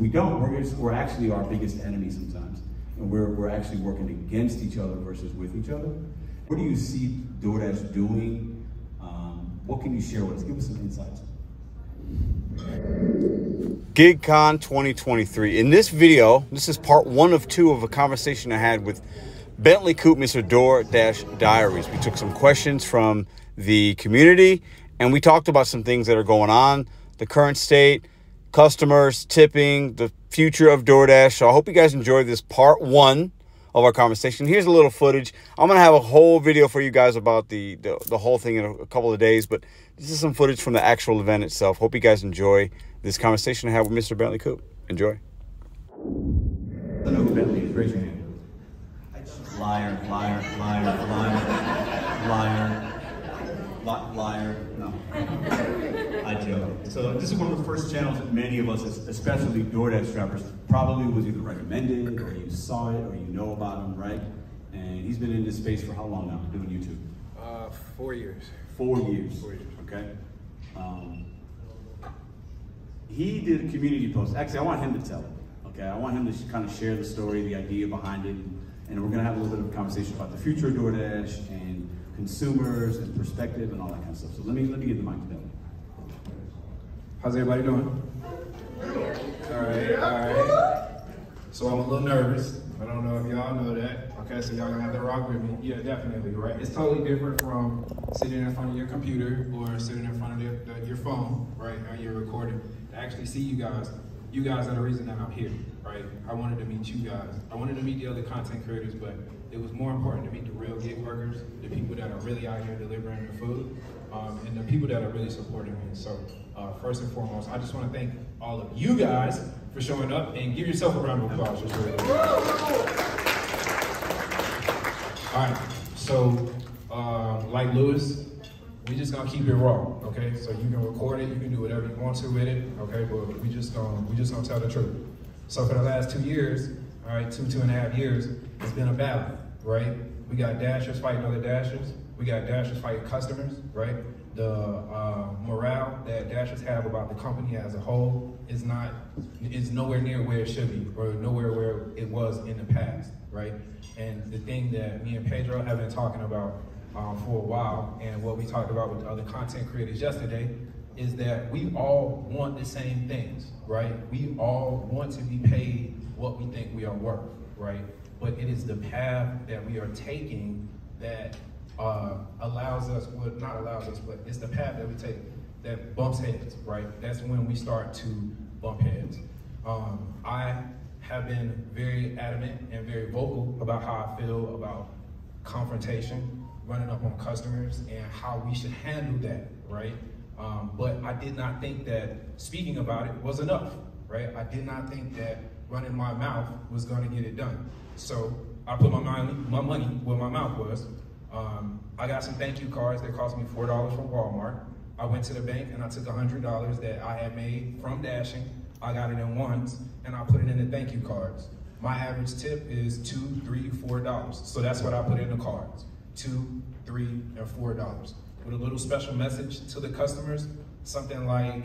we don't, we're, we're actually our biggest enemy sometimes. And we're, we're actually working against each other versus with each other. What do you see DoorDash doing? Um, what can you share with us? Give us some insights. GigCon 2023. In this video, this is part one of two of a conversation I had with Bentley Coop, Mr. DoorDash Diaries. We took some questions from the community and we talked about some things that are going on, the current state, customers, tipping, the future of DoorDash. So I hope you guys enjoyed this part one of our conversation. Here's a little footage. I'm gonna have a whole video for you guys about the the, the whole thing in a, a, couple of days, but this is some footage from the actual event itself. Hope you guys enjoy this conversation I had with Mr. Bentley Coop. Enjoy. I know who Bentley is. Raise your hand. Liar, liar, liar, liar, liar, liar, liar. No. I joke. So this is one of the first channels that many of us, especially DoorDash drivers, probably was either recommended or you saw it or you know about him, right? And he's been in this space for how long now, doing YouTube? Uh, four years. Four years. Four years. Okay. Um, he did a community post. Actually, I want him to tell it. Okay, I want him to kind of share the story, the idea behind it, and we're going to have a little bit of a conversation about the future of DoorDash and consumers and perspective and all that kind of stuff. So let me let me get the mic to them. How's everybody doing? All right, all right. So I'm a little nervous. I don't know if y'all know that. Okay, so y'all gonna have to rock with me. Yeah, definitely, right? It's totally different from sitting in front of your computer or sitting in front of the, the, your phone, right, and you're recording. To actually see you guys, you guys are the reason that I'm here, right? I wanted to meet you guys. I wanted to meet the other content creators, but it was more important to meet the real gig workers, the people that are really out here delivering the food, um, and the people that are really supporting me. So uh, first and foremost, I just want to thank all of you guys for showing up and give yourself a round of applause. Just really all right, so uh, like Lewis, we just gonna keep it raw, okay? So you can record it, you can do whatever you want to with it, okay? But we just gonna we just gonna tell the truth. So for the last two years, all right, two two and a half years, it's been a battle, right? We got dashers fighting other dashers. We got dashers fighting customers, right? the uh, morale that Dashers have about the company as a whole is not is nowhere near where it should be or nowhere where it was in the past, right? And the thing that me and Pedro have been talking about um, for a while, and what we talked about with other content creators yesterday, is that we all want the same things, right? We all want to be paid what we think we are worth, right? But it is the path that we are taking that uh, allows us, well, not allows us, but it's the path that we take that bumps heads, right? That's when we start to bump heads. Um, I have been very adamant and very vocal about how I feel about confrontation, running up on customers, and how we should handle that, right? Um, but I did not think that speaking about it was enough, right? I did not think that running my mouth was going to get it done. So I put my money, my money where my mouth was, um, I got some thank you cards that cost me $4 from Walmart. I went to the bank and I took $100 that I had made from dashing. I got it in ones and I put it in the thank you cards. My average tip is two, three, four dollars. So that's what I put in the cards. Two, three, and four dollars. With a little special message to the customers, something like,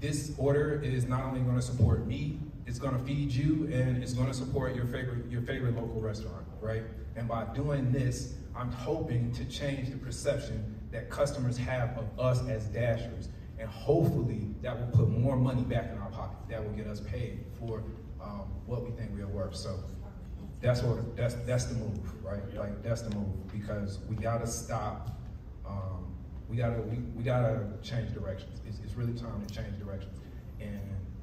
this order is not only gonna support me, it's gonna feed you and it's gonna support your favorite, your favorite local restaurant, right? And by doing this, I'm hoping to change the perception that customers have of us as dashers. And hopefully that will put more money back in our pocket. That will get us paid for um, what we think we are worth. So that's what that's that's the move, right? Like that's the move because we gotta stop. Um, we gotta we, we gotta change directions. It's, it's really time to change directions. And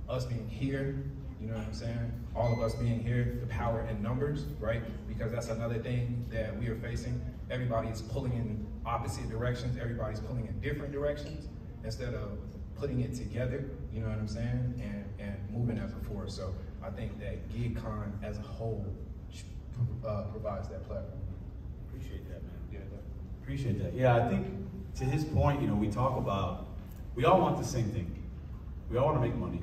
us being here you know what I'm saying? All of us being here, the power in numbers, right? Because that's another thing that we are facing. Everybody is pulling in opposite directions. Everybody's pulling in different directions instead of putting it together, you know what I'm saying? And, and moving as a force. So I think that GigCon as a whole uh, provides that platform. Appreciate that, man. Yeah, appreciate that. Yeah, I think to his point, you know, we talk about, we all want the same thing. We all want to make money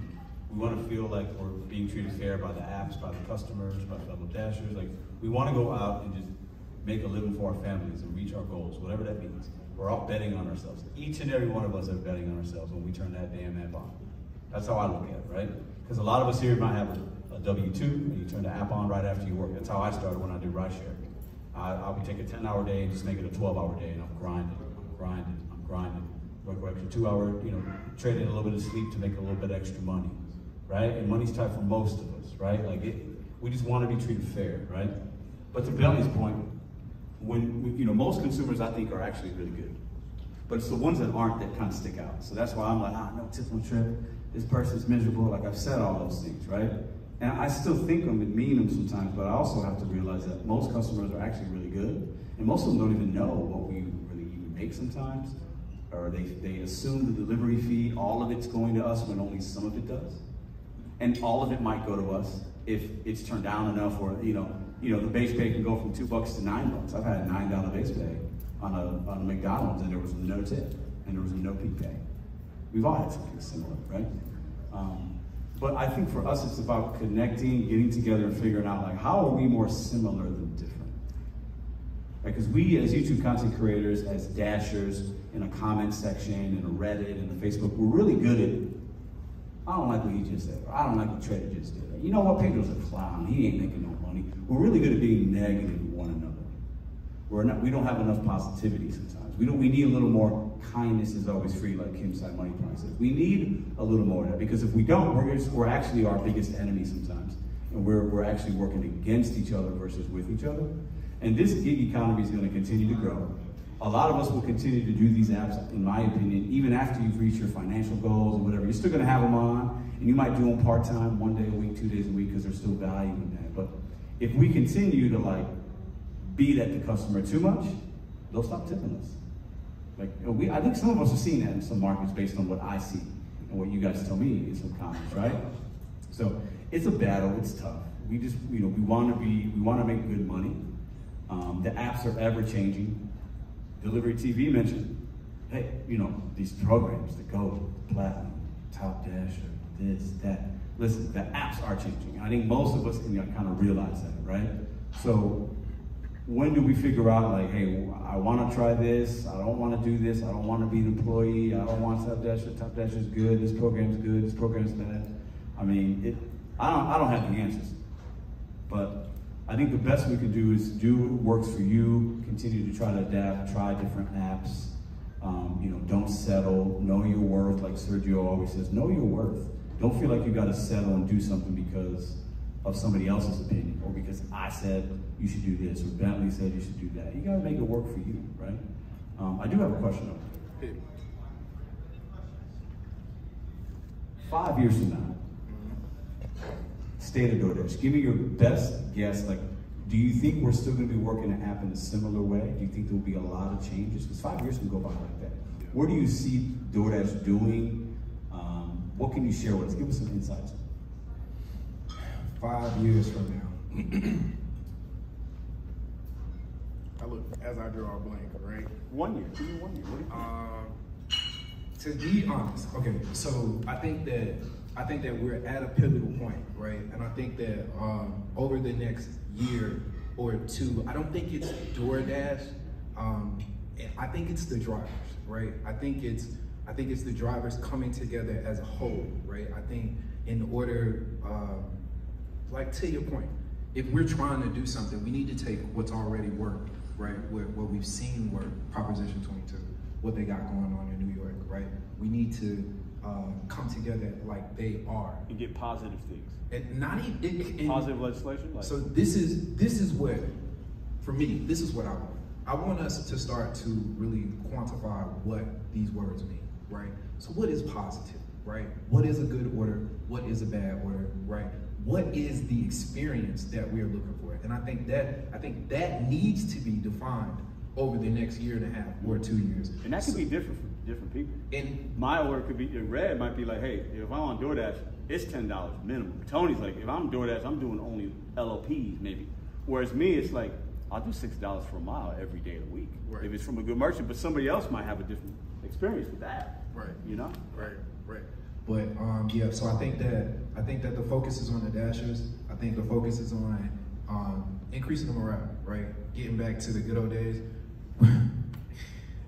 we want to feel like we're being treated fair by the apps, by the customers, by fellow dashers. Like we want to go out and just make a living for our families and reach our goals, whatever that means. We're all betting on ourselves. Each and every one of us are betting on ourselves when we turn that damn app on. That's how I look at it, right? Because a lot of us here might have a, a W-2 and you turn the app on right after you work. That's how I started when I did rideshare. I, I would take a 10-hour day and just make it a 12-hour day and I'm grinding, I'm grinding, I'm grinding. Work for extra two hour, you know, trade in a little bit of sleep to make a little bit extra money, right? And money's tight for most of us, right? Like it, we just want to be treated fair, right? But to Bentley's point, when, you know, most consumers I think are actually really good. But it's the ones that aren't that kind of stick out. So that's why I'm like, ah, no on trip. This person's miserable. Like I've said all those things, right? And I still think them and mean them sometimes, but I also have to realize that most customers are actually really good. And most of them don't even know what we really even make sometimes. Or they, they assume the delivery fee, all of it's going to us when only some of it does. And all of it might go to us if it's turned down enough or, you know, you know, the base pay can go from two bucks to nine bucks. I've had a nine dollar base pay on a, on a McDonald's and there was no tip and there was no peak pay. We've all had something similar, right? Um, but I think for us, it's about connecting, getting together, and figuring out like how are we more similar than different? Because we, as YouTube content creators, as dashers, in a comment section, in a Reddit, in a Facebook, we're really good at. I don't like what he just said. Or I don't like what Trader just did. You know what? Pedro's a clown. He ain't making no money. We're really good at being negative with one another. We're not, we don't have enough positivity sometimes. We don't. We need a little more kindness is always free, like Kim Side Money Prime says. We need a little more of that because if we don't, we're just, we're actually our biggest enemy sometimes, and we're we're actually working against each other versus with each other. And this gig economy is going to continue to grow. A lot of us will continue to do these apps, in my opinion, even after you've reached your financial goals or whatever. You're still going to have them on, and you might do them part time, one day a week, two days a week, because there's still value in that. But if we continue to like beat at the customer too much, they'll stop tipping us. Like we, I think some of us are seeing that in some markets based on what I see and what you guys tell me in some comments, right? So it's a battle. It's tough. We just, you know, we want to be, we want to make good money. Um, the apps are ever changing. Delivery TV mentioned, hey, you know, these programs, the Go, Platinum, Top Dash, or this, that. Listen, the apps are changing. I think most of us can kind of realize that, right? So when do we figure out like, hey, I want to try this, I don't want to do this, I don't want to be an employee, I don't want Top Dash, Top Dash is good, this program's good, this program's bad. I mean, it, I don't, I don't have the answers, but I think the best we can do is do what works for you, continue to try to adapt, try different apps, um, you know, don't settle, know your worth, like Sergio always says, know your worth. Don't feel like you gotta settle and do something because of somebody else's opinion or because I said you should do this or Bentley said you should do that. You gotta make it work for you, right? Um, I do have a question though. Five years from now, state of DoorDash, give me your best guess. Like, do you think we're still gonna be working an app in a similar way? Do you think there will be a lot of changes? Because five years can go by like that. Where do you see DoorDash doing? Um, what can you share with us? Give us some insights five years from now. I look as I draw a blank, right? One year. Give me one year. Um, to be honest, okay. So I think that I think that we're at a pivotal point, right? And I think that um, over the next year or two, I don't think it's DoorDash. Um, I think it's the drivers, right? I think it's I think it's the drivers coming together as a whole, right? I think in order um, like to your point, if we're trying to do something, we need to take what's already worked, right? What, what we've seen work, Proposition 22, what they got going on in New York, right? We need to um, come together like they are and get positive things. And not even and, positive legislation. Like. So this is this is what, for me, this is what I want. I want us to start to really quantify what these words mean, right? So what is positive, right? What is a good order? What is a bad order, right? What is the experience that we're looking for? And I think that I think that needs to be defined over the next year and a half or two years. And that could so, be different for different people. And my order could be red might be like, hey, if I'm on DoorDash, it's ten dollars minimum. Tony's like, if I'm DoorDash, I'm doing only LLPs maybe. Whereas me, it's like I'll do six dollars for a mile every day of the week right. if it's from a good merchant. But somebody else might have a different experience with that. Right. You know. Right. Right. But um, yeah, so I think that I think that the focus is on the dashers. I think the focus is on um, increasing the morale, right? Getting back to the good old days.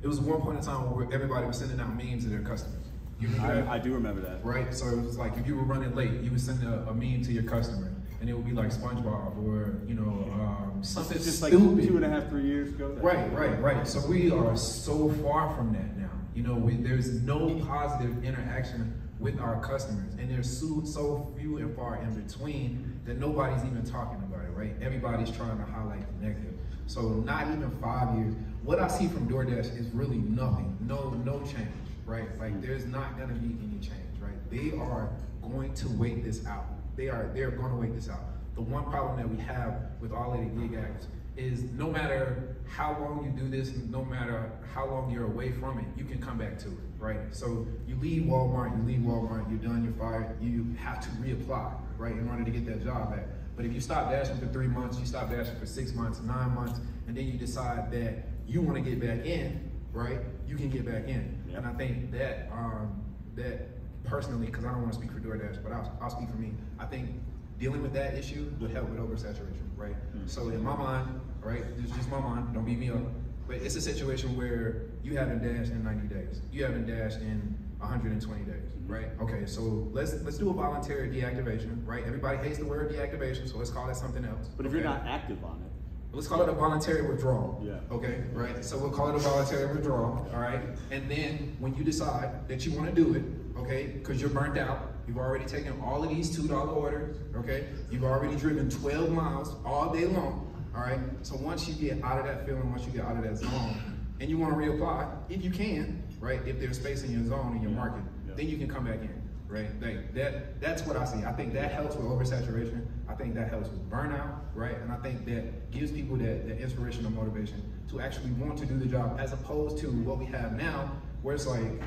it was one point in time where everybody was sending out memes to their customers, You remember that? I, I do remember that. right? So it was like if you were running late, you would send a, a meme to your customer, and it would be like SpongeBob or you know um, something just like stupid. two and a half, three years ago. Right, right, right. So we are so far from that now. You know, we, there's no positive interaction with our customers, and there's so, so few and far in between that nobody's even talking about it. Right? Everybody's trying to highlight the negative. So not even five years. What I see from DoorDash is really nothing. No, no change. Right? Like there's not gonna be any change. Right? They are going to wait this out. They are. They're to wait this out. The one problem that we have with all of the gig actors is no matter how long you do this, no matter how long you're away from it, you can come back to it, right? So you leave Walmart, you leave Walmart, you're done, you're fired, you have to reapply, right, in order to get that job back. But if you stop dashing for three months, you stop dashing for six months, nine months, and then you decide that you want to get back in, right, you can get back in. Yeah. And I think that um, that personally, because I don't want to speak for DoorDash, but I'll, I'll speak for me. I think dealing with that issue would help with oversaturation, right? So in my mind, right, this is just my mind, don't beat me up, but it's a situation where you haven't dashed in 90 days. You haven't dashed in 120 days, mm-hmm. right? Okay, so let's let's do a voluntary deactivation, right? Everybody hates the word deactivation, so let's call it something else. But if you're not active on it, Let's call it a voluntary withdrawal. Yeah. Okay, right? So we'll call it a voluntary withdrawal, all right? And then when you decide that you want to do it, okay, because you're burnt out, you've already taken all of these $2 orders, okay? You've already driven 12 miles all day long, all right? So once you get out of that feeling, once you get out of that zone, and you want to reapply, if you can, right? If there's space in your zone, in your market, Yeah. then you can come back in, right? Like that, that's what I see. I think that helps with oversaturation. I think that helps with burnout, right? And I think that gives people that, that inspiration or motivation to actually want to do the job as opposed to what we have now, where it's like,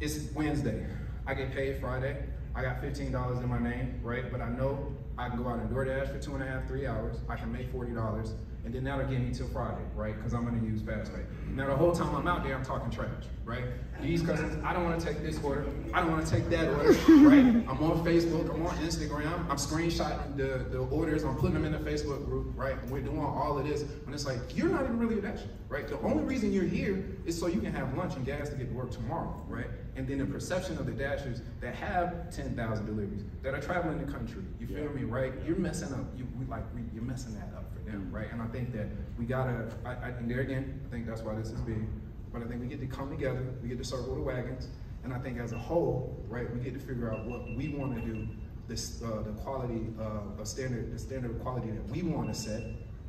it's Wednesday. I get paid Friday. I got $15 in my name, right? But I know I can go out and DoorDash for two and a half, three hours. I can make $40. And then that'll get me till Friday, right? Because I'm gonna use FastPay. Now the whole time I'm out there, I'm talking trash, right? These customers, I don't wanna take this order. I don't wanna take that order, right? I'm on Facebook, I'm on Instagram, I'm screenshotting the, the orders, I'm putting them in the Facebook group, right? And we're doing all of this. And it's like, you're not even really a dasher, right? The only reason you're here is so you can have lunch and gas to get to work tomorrow, right? And then the perception of the dashers that have 10,000 deliveries, that are traveling the country, you feel Yeah. me, right? You're messing up, you, we, like, we, you're messing that up for them, right? And I think that we gotta, I, I, and there again, I think that's why this is big, but I think we get to come together, we get to circle the wagons, and I think as a whole, right, we get to figure out what we wanna do, this, uh, the quality, uh, a standard, the standard of quality that we wanna set,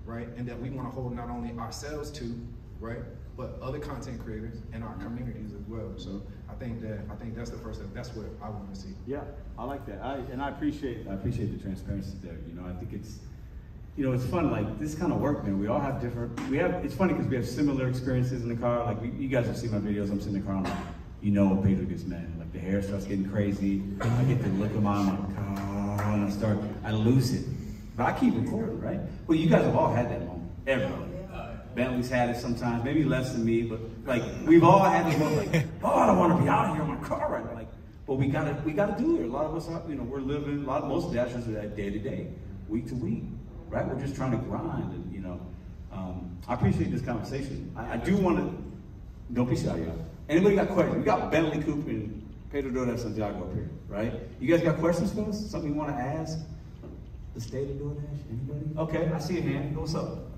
right? And that we wanna hold not only ourselves to, right, but other content creators and our communities as well. So think that, I think that's the first step, that's what I wanna see. yeah, I like that. I and I appreciate I appreciate the transparency there. You know, I think it's you know, it's fun. Like this kind of work, man. We all have different. We have. It's funny because we have similar experiences in the car. Like we, you guys have seen my videos. I'm sitting in the car. I'm like, you know, when Pedro gets mad. Like the hair starts getting crazy. I get the look of my, I'm like, oh, and I start, I lose it. But I keep recording, right? Well, you guys have all had that moment. Everyone. Bentley's had it sometimes, maybe less than me, but like we've all had this moment. Like, oh, I don't want to be out here in my car right now. Like, but we gotta, we gotta do it. A lot of us, are, you know, we're living. A lot, most dashers are that day to day, week to week, right? We're just trying to grind, and you know, um, I appreciate this conversation. I, I do want to. Don't be shy, y'all. Anybody got questions? We got Bentley Coop and Pedro DoorDash Santiago up here, right? You guys got questions for us? Something you want to ask? The state of DoorDash? Anybody? Okay, I see a hand. What's up?